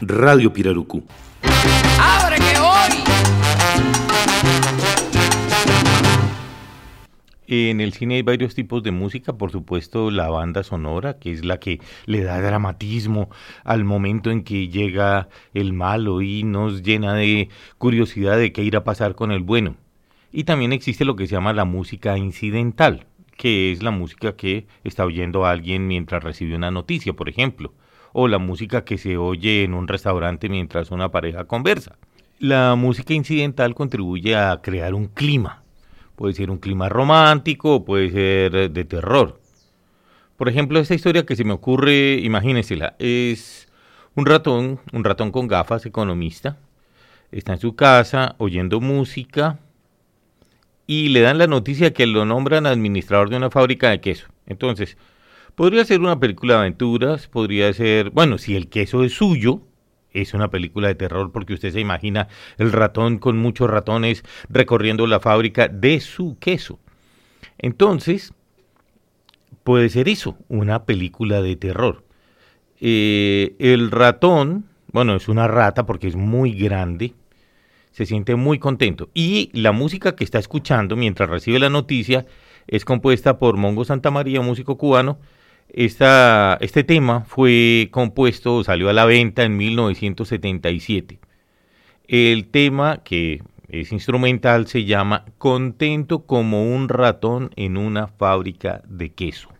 Radio Pirarucu. ¡Abre que hoy! En el cine hay varios tipos de música, por supuesto la banda sonora, que es la que le da dramatismo al momento en que llega el malo y nos llena de curiosidad de qué irá a pasar con el bueno. Y también existe lo que se llama la música incidental, que es la música que está oyendo alguien mientras recibe una noticia, por ejemplo, o la música que se oye en un restaurante mientras una pareja conversa. La música incidental contribuye a crear un clima. Puede ser un clima romántico, puede ser de terror. Por ejemplo, esta historia que se me ocurre, imagínensela, es un ratón, un ratón con gafas, economista, está en su casa oyendo música, y le dan la noticia que lo nombran administrador de una fábrica de queso. Entonces, podría ser una película de aventuras, podría ser, bueno, si el queso es suyo, es una película de terror porque usted se imagina el ratón con muchos ratones recorriendo la fábrica de su queso. Entonces, puede ser eso, una película de terror. Eh, el ratón, bueno, es una rata porque es muy grande, se siente muy contento. Y la música que está escuchando mientras recibe la noticia es compuesta por Mongo Santa María, un músico cubano. Esta, este tema fue compuesto, salió a la venta en 1977. El tema que es instrumental se llama Contento como un ratón en una fábrica de queso.